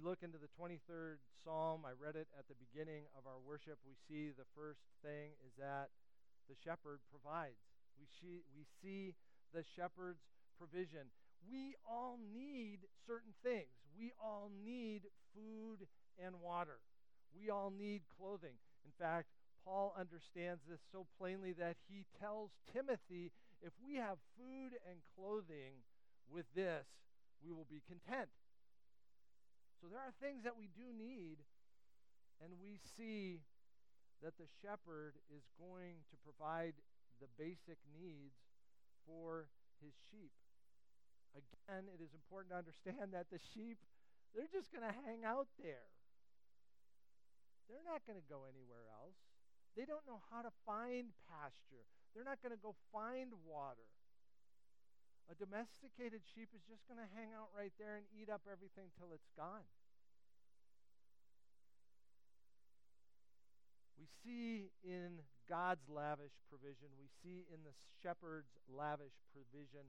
we look into the 23rd Psalm, I read it at the beginning of our worship. We see the first thing is that the shepherd provides. We see, we see the shepherd's provision. We all need certain things. We all need food and water. We all need clothing. In fact, Paul understands this so plainly that he tells Timothy if we have food and clothing with this, we will be content. So there are things that we do need, and we see that the shepherd is going to provide the basic needs for his sheep. Again, it is important to understand that the sheep, they're just going to hang out there. They're not going to go anywhere else. They don't know how to find pasture. They're not going to go find water. A domesticated sheep is just going to hang out right there and eat up everything till it's gone. We see in God's lavish provision, we see in the shepherd's lavish provision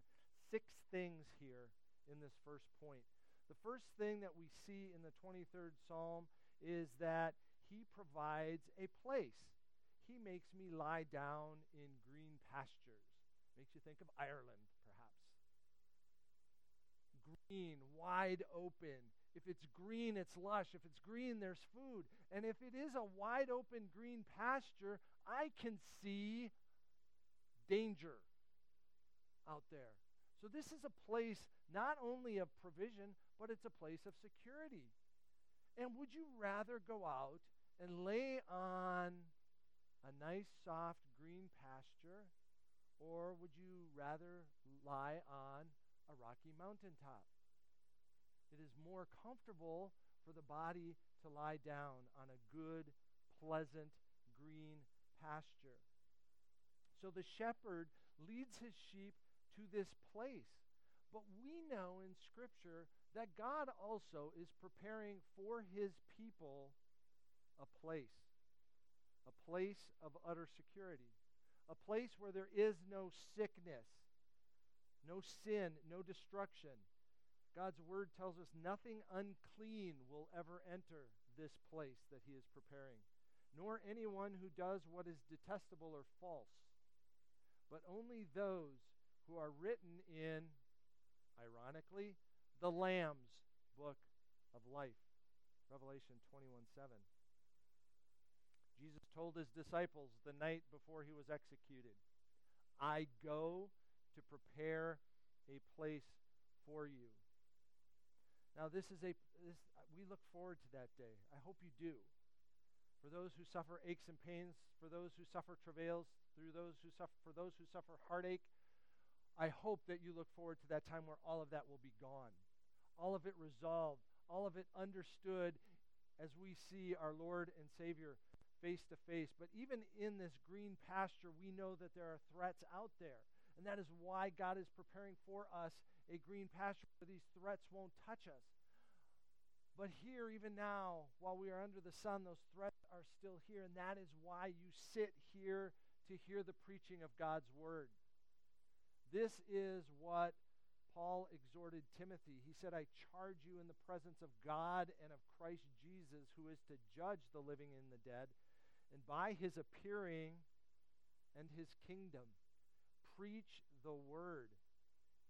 six things here in this first point. The first thing that we see in the 23rd Psalm is that he provides a place. He makes me lie down in green pastures. Makes you think of Ireland. Green, wide open. If it's green, it's lush. If it's green, there's food. And if it is a wide open green pasture, I can see danger out there. So, this is a place not only of provision, but it's a place of security. And would you rather go out and lay on a nice, soft, green pasture, or would you rather lie on a rocky mountaintop? It is more comfortable for the body to lie down on a good, pleasant, green pasture. So the shepherd leads his sheep to this place. But we know in Scripture that God also is preparing for his people a place, a place of utter security, a place where there is no sickness, no sin, no destruction. God's word tells us nothing unclean will ever enter this place that he is preparing, nor anyone who does what is detestable or false, but only those who are written in, ironically, the Lamb's book of life. Revelation 21 7. Jesus told his disciples the night before he was executed, I go to prepare a place for you. Now, this is a, this, we look forward to that day. I hope you do. For those who suffer aches and pains, for those who suffer travails, through those who suffer, for those who suffer heartache, I hope that you look forward to that time where all of that will be gone, all of it resolved, all of it understood as we see our Lord and Savior face to face. But even in this green pasture, we know that there are threats out there. And that is why God is preparing for us a green pasture where these threats won't touch us. But here, even now, while we are under the sun, those threats are still here. And that is why you sit here to hear the preaching of God's word. This is what Paul exhorted Timothy. He said, I charge you in the presence of God and of Christ Jesus, who is to judge the living and the dead, and by his appearing and his kingdom. Preach the word.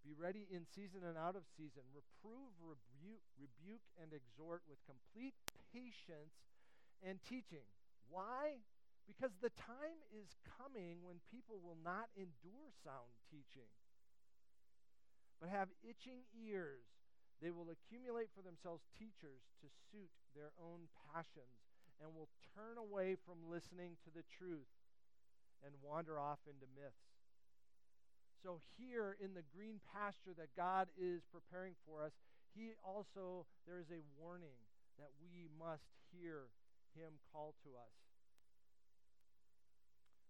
Be ready in season and out of season. Reprove, rebuke, rebuke, and exhort with complete patience and teaching. Why? Because the time is coming when people will not endure sound teaching, but have itching ears. They will accumulate for themselves teachers to suit their own passions and will turn away from listening to the truth and wander off into myths. So, here in the green pasture that God is preparing for us, He also, there is a warning that we must hear Him call to us.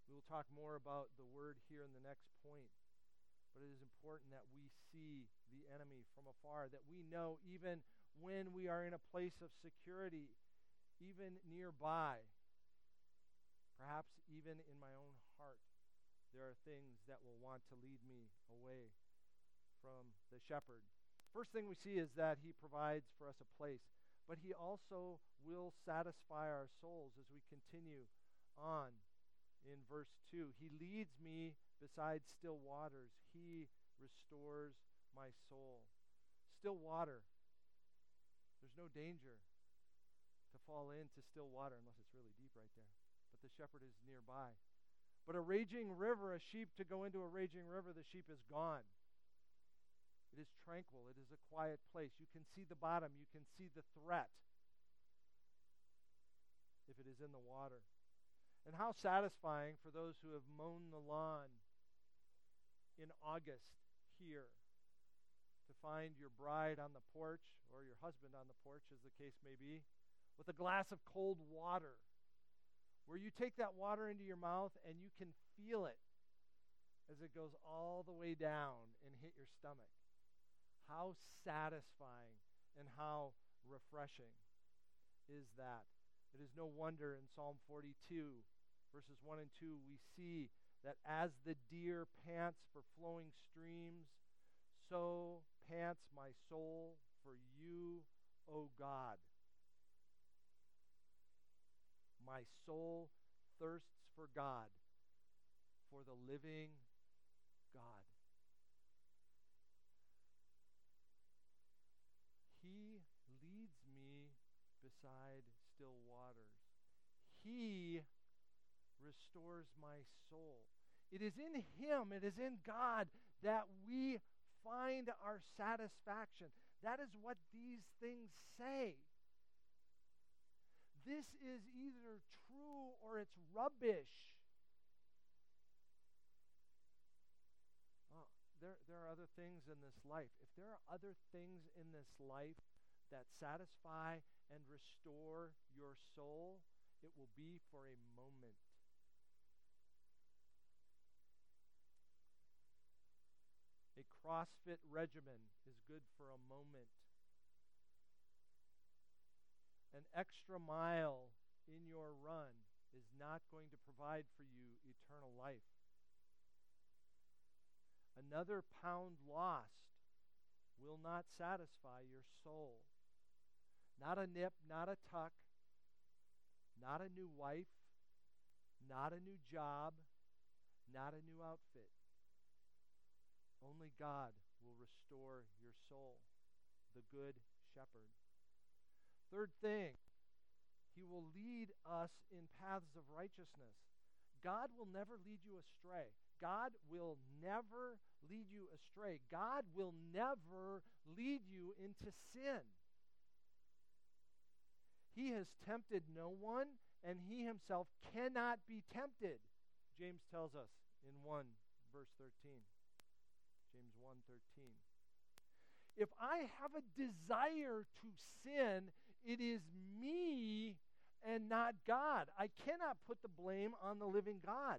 We will talk more about the word here in the next point. But it is important that we see the enemy from afar, that we know even when we are in a place of security, even nearby, perhaps even in my own heart, there are things that will want to lead me away from the shepherd. First thing we see is that he provides for us a place. but he also will satisfy our souls as we continue on in verse 2. He leads me beside still waters. He restores my soul. Still water. There's no danger to fall into still water unless it's really deep right there. But the shepherd is nearby. But a raging river, a sheep to go into a raging river, the sheep is gone. It is tranquil. It is a quiet place. You can see the bottom. You can see the threat if it is in the water. And how satisfying for those who have mown the lawn in August here to find your bride on the porch or your husband on the porch, as the case may be, with a glass of cold water, where you take that water into your mouth and you can feel it as it goes all the way down and hit your stomach. How satisfying and how refreshing is that? It is no wonder in Psalm 42, verses 1 and 2, we see that as the deer pants for flowing streams, so pants my soul for you, O God. My soul thirsts for God, for the living God. He leads me beside still waters. He restores my soul. It is in Him, it is in God that we find our satisfaction. That is what these things say. This is either true or it's rubbish. Oh, there, there are other things in this life. If there are other things in this life that satisfy and restore your soul, it will be for a moment. A CrossFit regimen is good for a moment. An extra mile in your run is not going to provide for you eternal life. Another pound lost will not satisfy your soul. Not a nip, not a tuck, not a new wife, not a new job, not a new outfit. Only God will restore your soul, the good shepherd. Third thing, he will lead us in paths of righteousness. God will never lead you astray. God will never lead you astray. God will never lead you into sin. He has tempted no one, and he himself cannot be tempted. James tells us in 1 verse 13. James 1:13. If I have a desire to sin, it is me and not God. I cannot put the blame on the living God.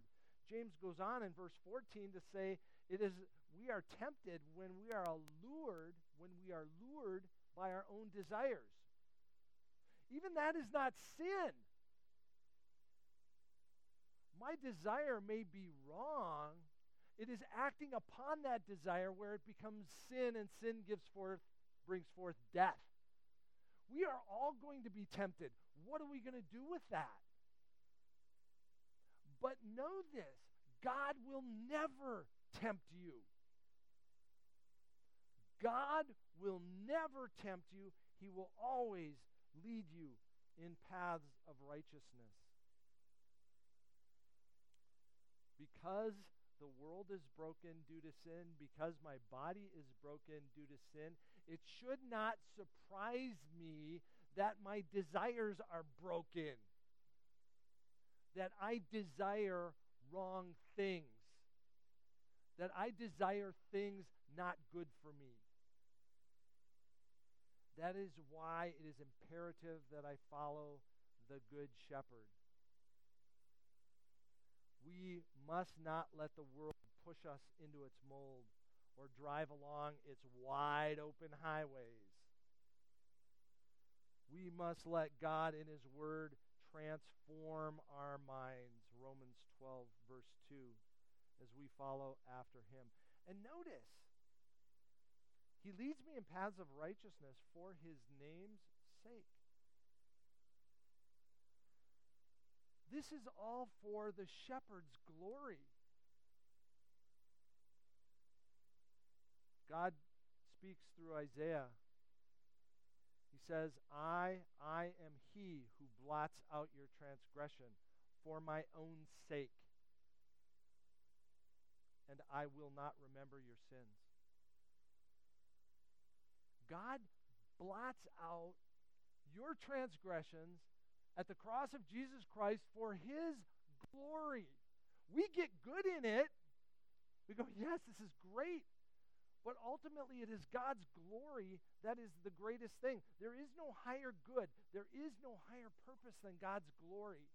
James goes on in verse 14 to say, it is we are tempted when we are allured, when we are lured by our own desires. Even that is not sin. My desire may be wrong. It is acting upon that desire where it becomes sin and sin gives forth brings forth death. We are all going to be tempted. What are we going to do with that? But know this God will never tempt you. God will never tempt you. He will always lead you in paths of righteousness. Because the world is broken due to sin, because my body is broken due to sin, it should not surprise me that my desires are broken, that I desire wrong things, that I desire things not good for me. That is why it is imperative that I follow the Good Shepherd. We must not let the world push us into its mold or drive along its wide open highways. We must let God in His Word transform our minds. Romans 12, verse 2, as we follow after Him. And notice, He leads me in paths of righteousness for His name's sake. This is all for the shepherd's glory. God speaks through Isaiah. He says, I, I am he who blots out your transgression for my own sake, and I will not remember your sins. God blots out your transgressions at the cross of Jesus Christ for his glory. We get good in it. We go, yes, this is great. But ultimately, it is God's glory that is the greatest thing. There is no higher good, there is no higher purpose than God's glory.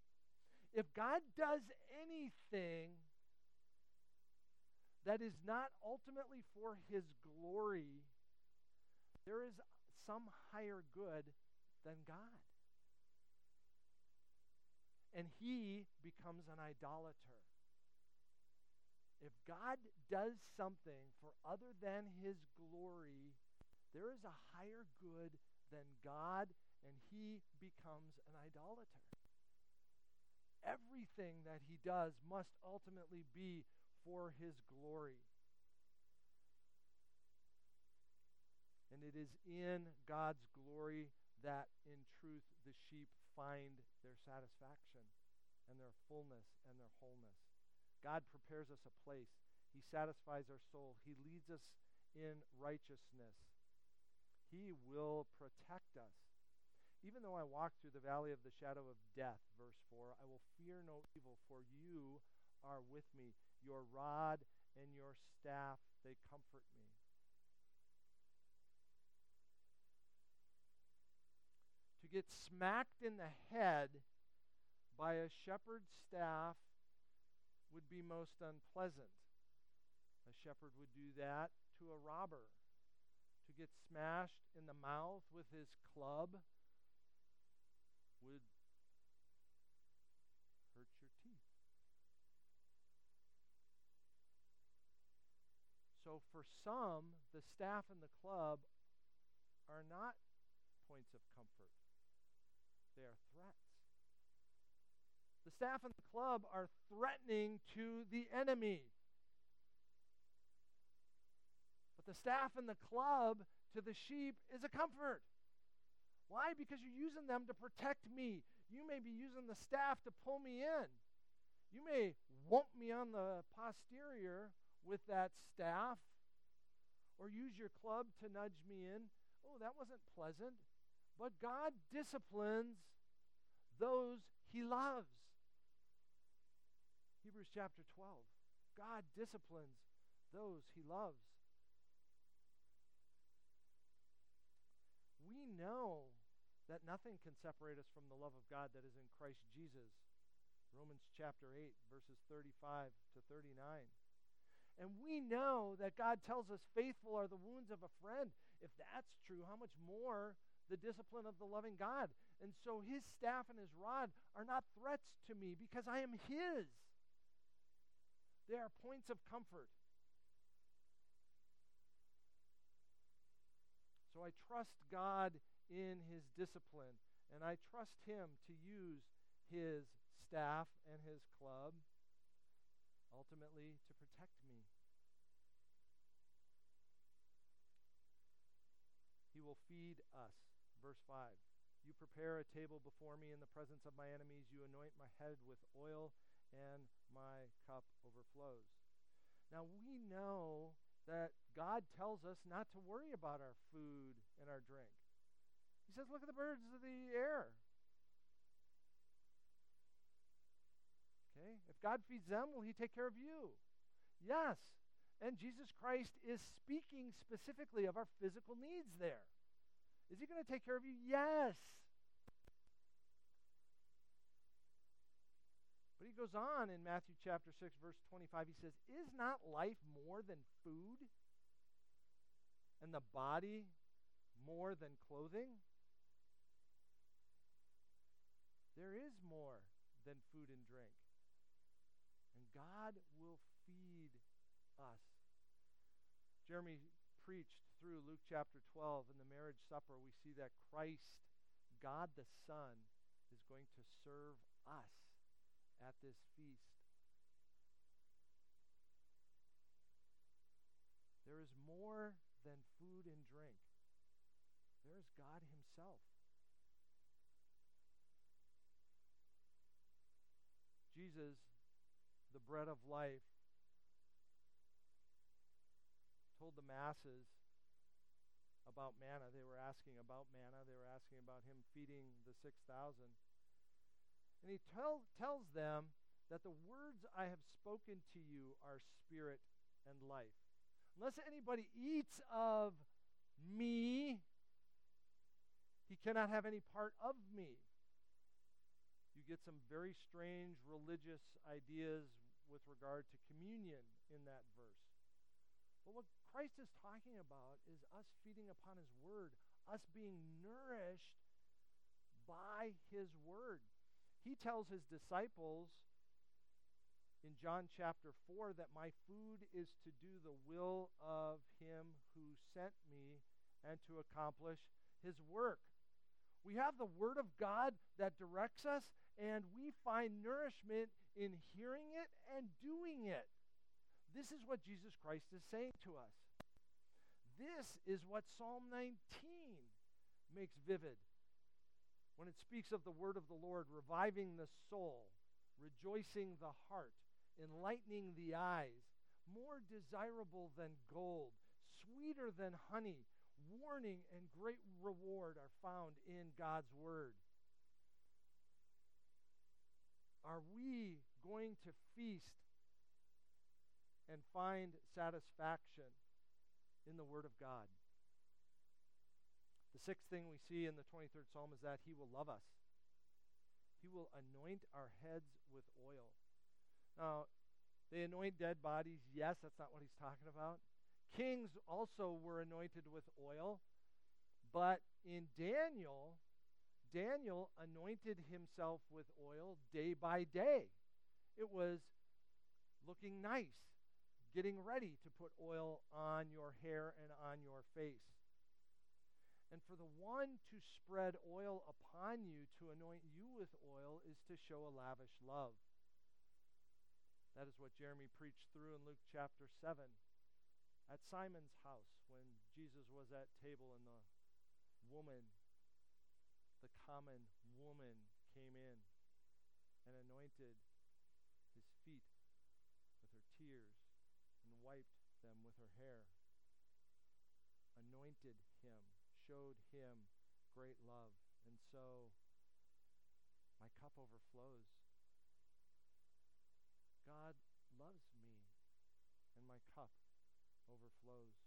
If God does anything that is not ultimately for his glory, there is some higher good than God. And he becomes an idolater. If God does something for other than his glory, there is a higher good than God, and he becomes an idolater. Everything that he does must ultimately be for his glory. And it is in God's glory that, in truth, the sheep find their satisfaction and their fullness and their wholeness. God prepares us a place. He satisfies our soul. He leads us in righteousness. He will protect us. Even though I walk through the valley of the shadow of death, verse 4, I will fear no evil, for you are with me. Your rod and your staff, they comfort me. To get smacked in the head by a shepherd's staff would be most unpleasant. A shepherd would do that to a robber. To get smashed in the mouth with his club would hurt your teeth. So, for some, the staff and the club are not points of comfort, they are threats. The staff and the club are threatening to the enemy. But the staff and the club to the sheep is a comfort. Why? Because you're using them to protect me. You may be using the staff to pull me in. You may whomp me on the posterior with that staff, or use your club to nudge me in. Oh, that wasn't pleasant. But God disciplines those he loves. Hebrews chapter 12. God disciplines those he loves. We know that nothing can separate us from the love of God that is in Christ Jesus. Romans chapter 8, verses 35 to 39. And we know that God tells us faithful are the wounds of a friend. If that's true, how much more the discipline of the loving God? And so his staff and his rod are not threats to me because I am his. They are points of comfort. So I trust God in his discipline, and I trust him to use his staff and his club ultimately to protect me. He will feed us. Verse 5. You prepare a table before me in the presence of my enemies. You anoint my head with oil and my cup overflows. Now we know that God tells us not to worry about our food and our drink. He says, Look at the birds of the air. Okay? If God feeds them, will He take care of you? Yes. And Jesus Christ is speaking specifically of our physical needs there. Is He going to take care of you? Yes. But he goes on in Matthew chapter 6, verse 25. He says, Is not life more than food? And the body more than clothing? There is more than food and drink. And God will feed us. Jeremy preached through Luke chapter 12 in the marriage supper. We see that Christ, God the Son, is going to serve us at this feast. There is more than food and drink. There is God Himself. Jesus, the bread of life, told the masses about manna. They were asking about manna. They were asking about him feeding the 6,000. And he tell, tells them that the words I have spoken to you are spirit and life. Unless anybody eats of me, he cannot have any part of me. You get some very strange religious ideas with regard to communion in that verse. But what Christ is talking about is us feeding upon His Word, us being nourished by His Word. He tells His disciples in John chapter 4 that my food is to do the will of Him who sent me and to accomplish His work. We have the Word of God that directs us, and we find nourishment in hearing it and doing it. This is what Jesus Christ is saying to us. This is what Psalm 19 makes vivid when it speaks of the word of the Lord reviving the soul, rejoicing the heart, enlightening the eyes, more desirable than gold, sweeter than honey. Warning and great reward are found in God's word. Are we going to feast and find satisfaction in the Word of God. The sixth thing we see in the 23rd Psalm is that He will love us. He will anoint our heads with oil. Now, they anoint dead bodies. Yes, that's not what he's talking about. Kings also were anointed with oil. But in Daniel, Daniel anointed himself with oil day by day. It was looking nice getting ready to put oil on your hair and on your face. And for the one to spread oil upon you, to anoint you with oil, is to show a lavish love. That is what Jeremy preached through in Luke chapter 7 at Simon's house when Jesus was at table and the woman, the common woman, came in and anointed his feet with her tears and wiped them with her hair, anointed him, showed him great love. And so my cup overflows. God loves me, and my cup overflows.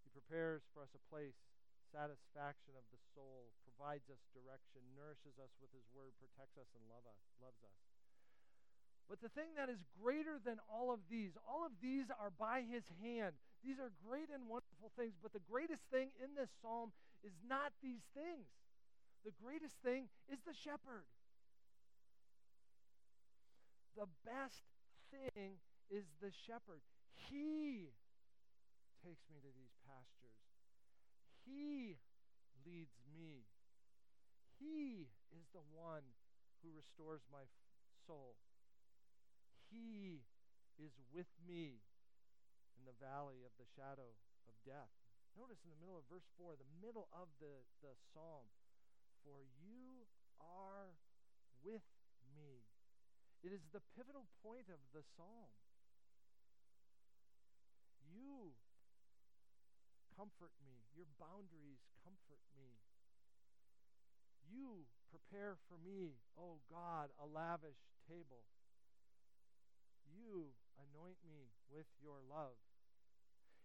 He prepares for us a place, satisfaction of the soul, provides us direction, nourishes us with his word, protects us, and love us, loves us. But the thing that is greater than all of these, all of these are by his hand. These are great and wonderful things, but the greatest thing in this psalm is not these things. The greatest thing is the shepherd. The best thing is the shepherd. He takes me to these pastures. He leads me. He is the one who restores my soul. He is with me the valley of the shadow of death. Notice in the middle of verse 4, the middle of the, the psalm, for you are with me. It is the pivotal point of the psalm. You comfort me. Your boundaries comfort me. You prepare for me, O oh God, a lavish table you anoint me with your love.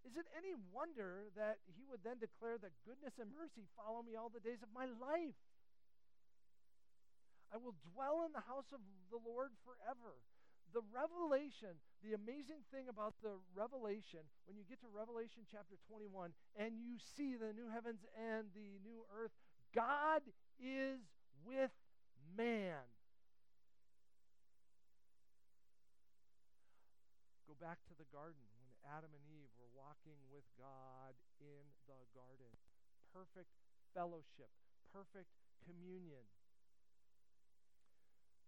Is it any wonder that he would then declare that goodness and mercy follow me all the days of my life? I will dwell in the house of the Lord forever. The revelation, the amazing thing about the revelation, when you get to Revelation chapter 21 and you see the new heavens and the new earth, God is with man. Go back to the garden when Adam and Eve walking with God in the garden. Perfect fellowship, perfect communion.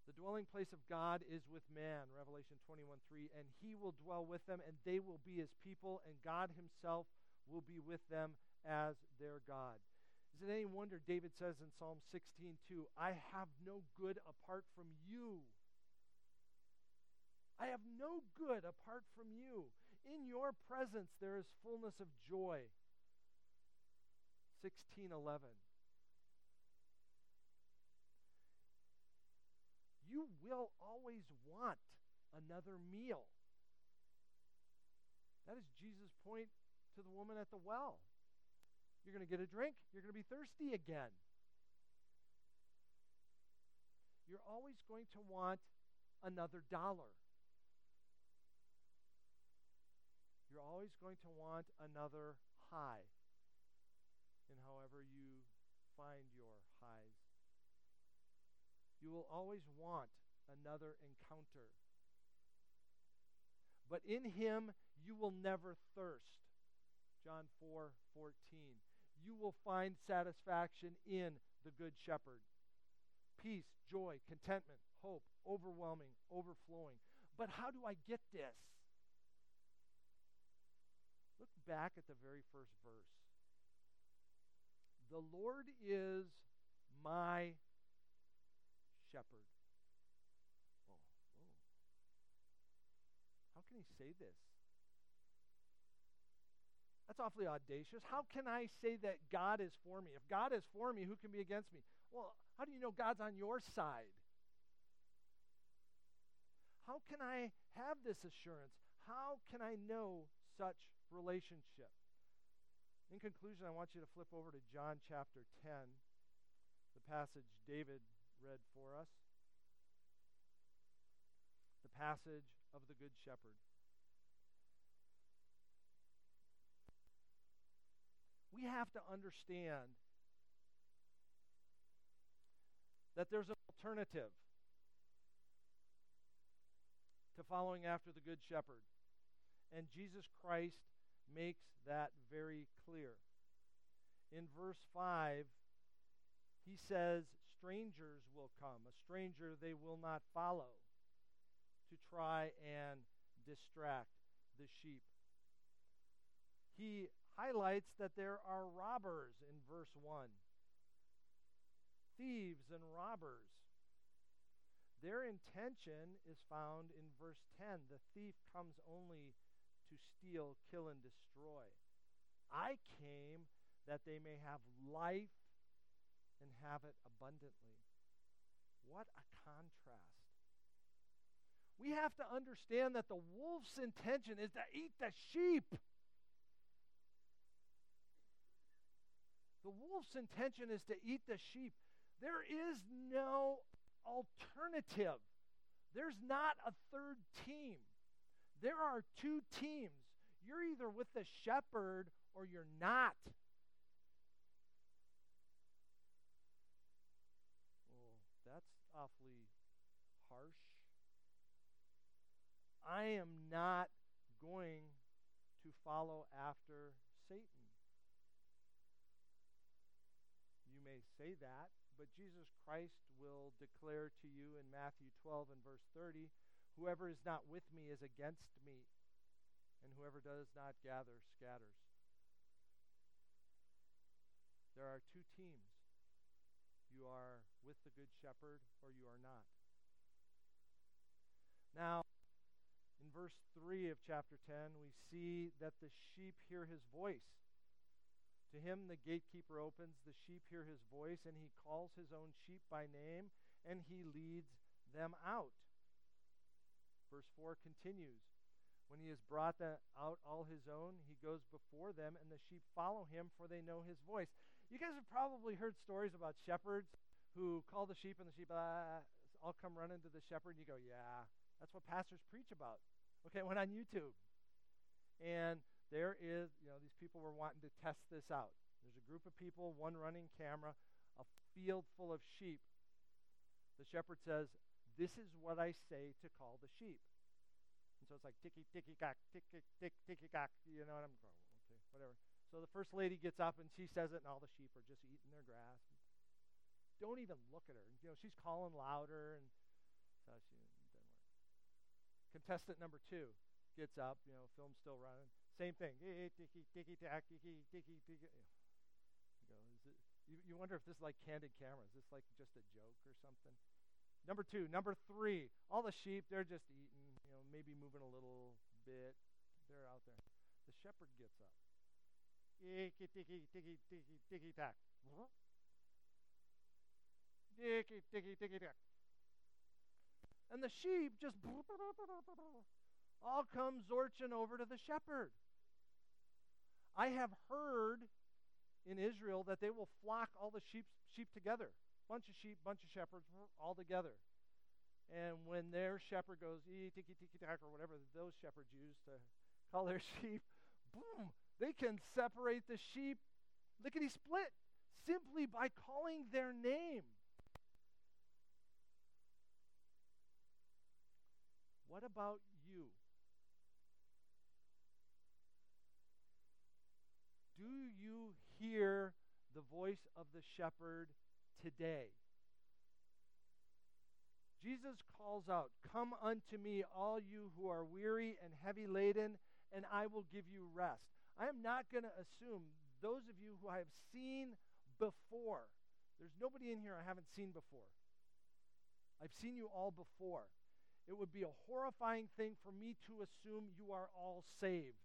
The dwelling place of God is with man, Revelation 21 3, and he will dwell with them, and they will be his people, and God himself will be with them as their God. Is it any wonder David says in Psalm 16 2, I have no good apart from you? I have no good apart from you. In your presence there is fullness of joy. 1611. You will always want another meal. That is Jesus' point to the woman at the well. You're going to get a drink, you're going to be thirsty again. You're always going to want another dollar. You're always going to want another high in however you find your highs. You will always want another encounter. But in him you will never thirst. John 4 14 you will find satisfaction in the Good Shepherd. Peace, joy, contentment, hope, overwhelming, overflowing. But how do I get this? Look back at the very first verse. The Lord is my shepherd. Whoa. How can he say this? That's awfully audacious. How can I say that God is for me? If God is for me, who can be against me? Well, how do you know God's on your side? How can I have this assurance? How can I know such relationship? In conclusion, I want you to flip over to John chapter 10, the passage David read for us. The passage of the Good Shepherd. we have to understand that there's an alternative to following after the Good Shepherd. And Jesus Christ makes that very clear. In verse 5, he says, Strangers will come. A stranger they will not follow to try and distract the sheep. He highlights that there are robbers in verse 1 thieves and robbers. Their intention is found in verse 10. The thief comes only to steal, kill, and destroy. I came that they may have life and have it abundantly. What a contrast. We have to understand that the wolf's intention is to eat the sheep. The wolf's intention is to eat the sheep. There is no alternative. There's not a third team. There are two teams. You're either with the shepherd or you're not. Well, that's awfully harsh. I am not going to follow after Satan. You may say that, but Jesus Christ will declare to you in Matthew 12 and verse 30 Whoever is not with me is against me, and whoever does not gather scatters. There are two teams. You are with the Good Shepherd or you are not. Now, in verse 3 of chapter 10, we see that the sheep hear his voice. To him the gatekeeper opens, the sheep hear his voice, and he calls his own sheep by name, and he leads them out. Verse 4 continues When he has brought out all his own, he goes before them, and the sheep follow him, for they know his voice. You guys have probably heard stories about shepherds who call the sheep, and the sheep ah, all come running to the shepherd, and you go, Yeah, that's what pastors preach about. Okay, it went on YouTube. And there is, you know, these people were wanting to test this out. There's a group of people, one running camera, a field full of sheep. The shepherd says, This is what I say to call the sheep. And so it's like ticky, ticky, cock, ticky, tick, ticky, cock. You know what I'm going, okay, whatever. So the first lady gets up and she says it, and all the sheep are just eating their grass. Don't even look at her. You know, she's calling louder, and so she didn't work. Contestant number two gets up, you know, film's still running. Same thing. Eh, eh, ticky, ticky, tack, ticky, ticky, ticky. You go, is it, you, you wonder if this is like candid camera. Is this like just a joke or something? Number two. Number three. All the sheep, they're just eating, you know, maybe moving a little bit. They're out there. The shepherd gets up. Ticky, ticky, ticky, ticky, ticky, tack. Ticky, ticky, ticky, tack. And the sheep just all come zorching over to the shepherd. I have heard in Israel that they will flock all the sheep, sheep together. Bunch of sheep, bunch of shepherds, all together. And when their shepherd goes, ee, tiki, tiki, tack, or whatever those shepherds use to call their sheep, boom, they can separate the sheep lickety split simply by calling their name. What about you? Do you hear the voice of the shepherd today? Jesus calls out, Come unto me, all you who are weary and heavy laden, and I will give you rest. I am not going to assume those of you who I have seen before, there's nobody in here I haven't seen before. I've seen you all before. It would be a horrifying thing for me to assume you are all saved.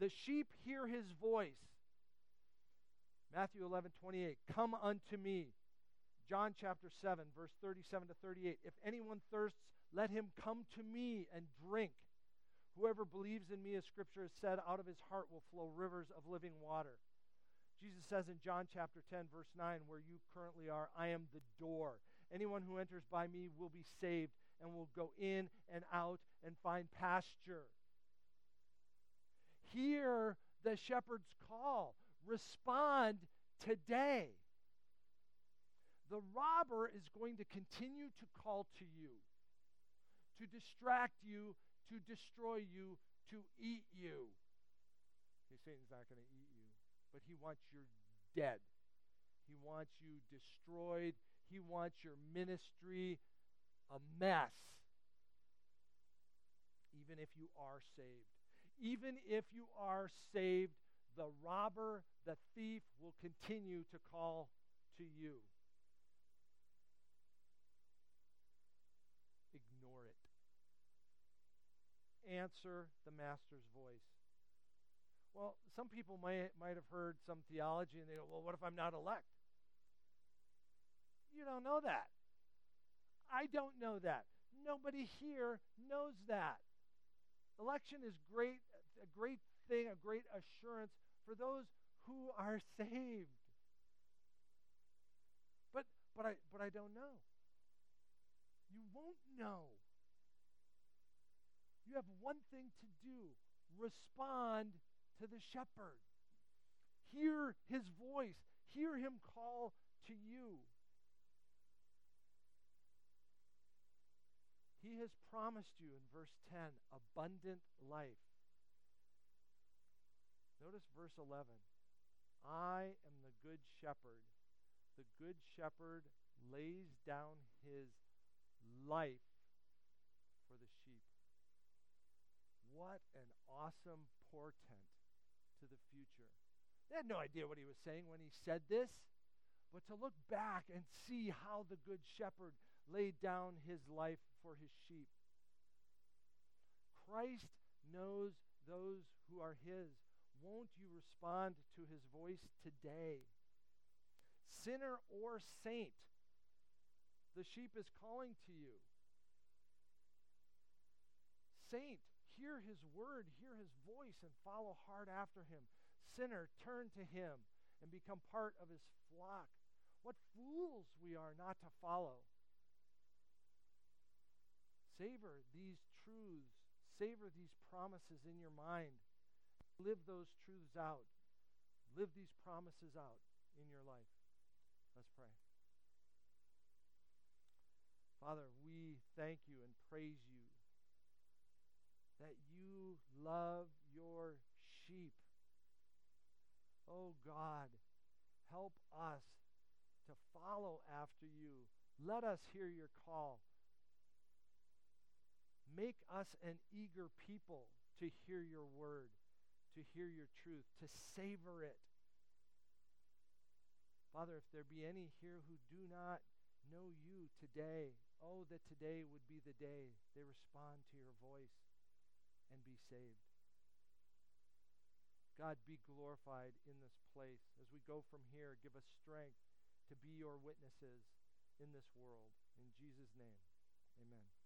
The sheep hear his voice. Matthew 11, 28. Come unto me. John chapter 7, verse 37 to 38. If anyone thirsts, let him come to me and drink. Whoever believes in me, as scripture has said, out of his heart will flow rivers of living water. Jesus says in John chapter 10, verse 9, where you currently are, I am the door. Anyone who enters by me will be saved and will go in and out and find pasture. Hear the shepherd's call. Respond today. The robber is going to continue to call to you, to distract you, to destroy you, to eat you. Okay, Satan's not going to eat you, but he wants you dead. He wants you destroyed. He wants your ministry a mess, even if you are saved. Even if you are saved, the robber, the thief will continue to call to you. Ignore it. Answer the master's voice. Well, some people might, might have heard some theology and they go, well, what if I'm not elect? You don't know that. I don't know that. Nobody here knows that. Election is great, a great thing, a great assurance for those who are saved. But but I but I don't know. You won't know. You have one thing to do. Respond to the shepherd. Hear his voice. Hear him call to you. He has promised you in verse 10 abundant life. Notice verse 11. I am the good shepherd. The good shepherd lays down his life for the sheep. What an awesome portent to the future. They had no idea what he was saying when he said this, but to look back and see how the good shepherd laid down his life for his sheep. Christ knows those who are his. Won't you respond to his voice today? Sinner or saint, the sheep is calling to you. Saint, hear his word, hear his voice, and follow hard after him. Sinner, turn to him and become part of his flock. What fools we are not to follow. Savor these truths, savor these promises in your mind. Live those truths out. Live these promises out in your life. Let's pray. Father, we thank you and praise you that you love your sheep. Oh God, help us to follow after you Let us hear your call. Make us an eager people to hear your word, to hear your truth, to savor it. Father, if there be any here who do not know you today, oh, that today would be the day they respond to your voice and be saved. God, be glorified in this place. As we go from here, give us strength to be your witnesses in this world. In Jesus' name, amen.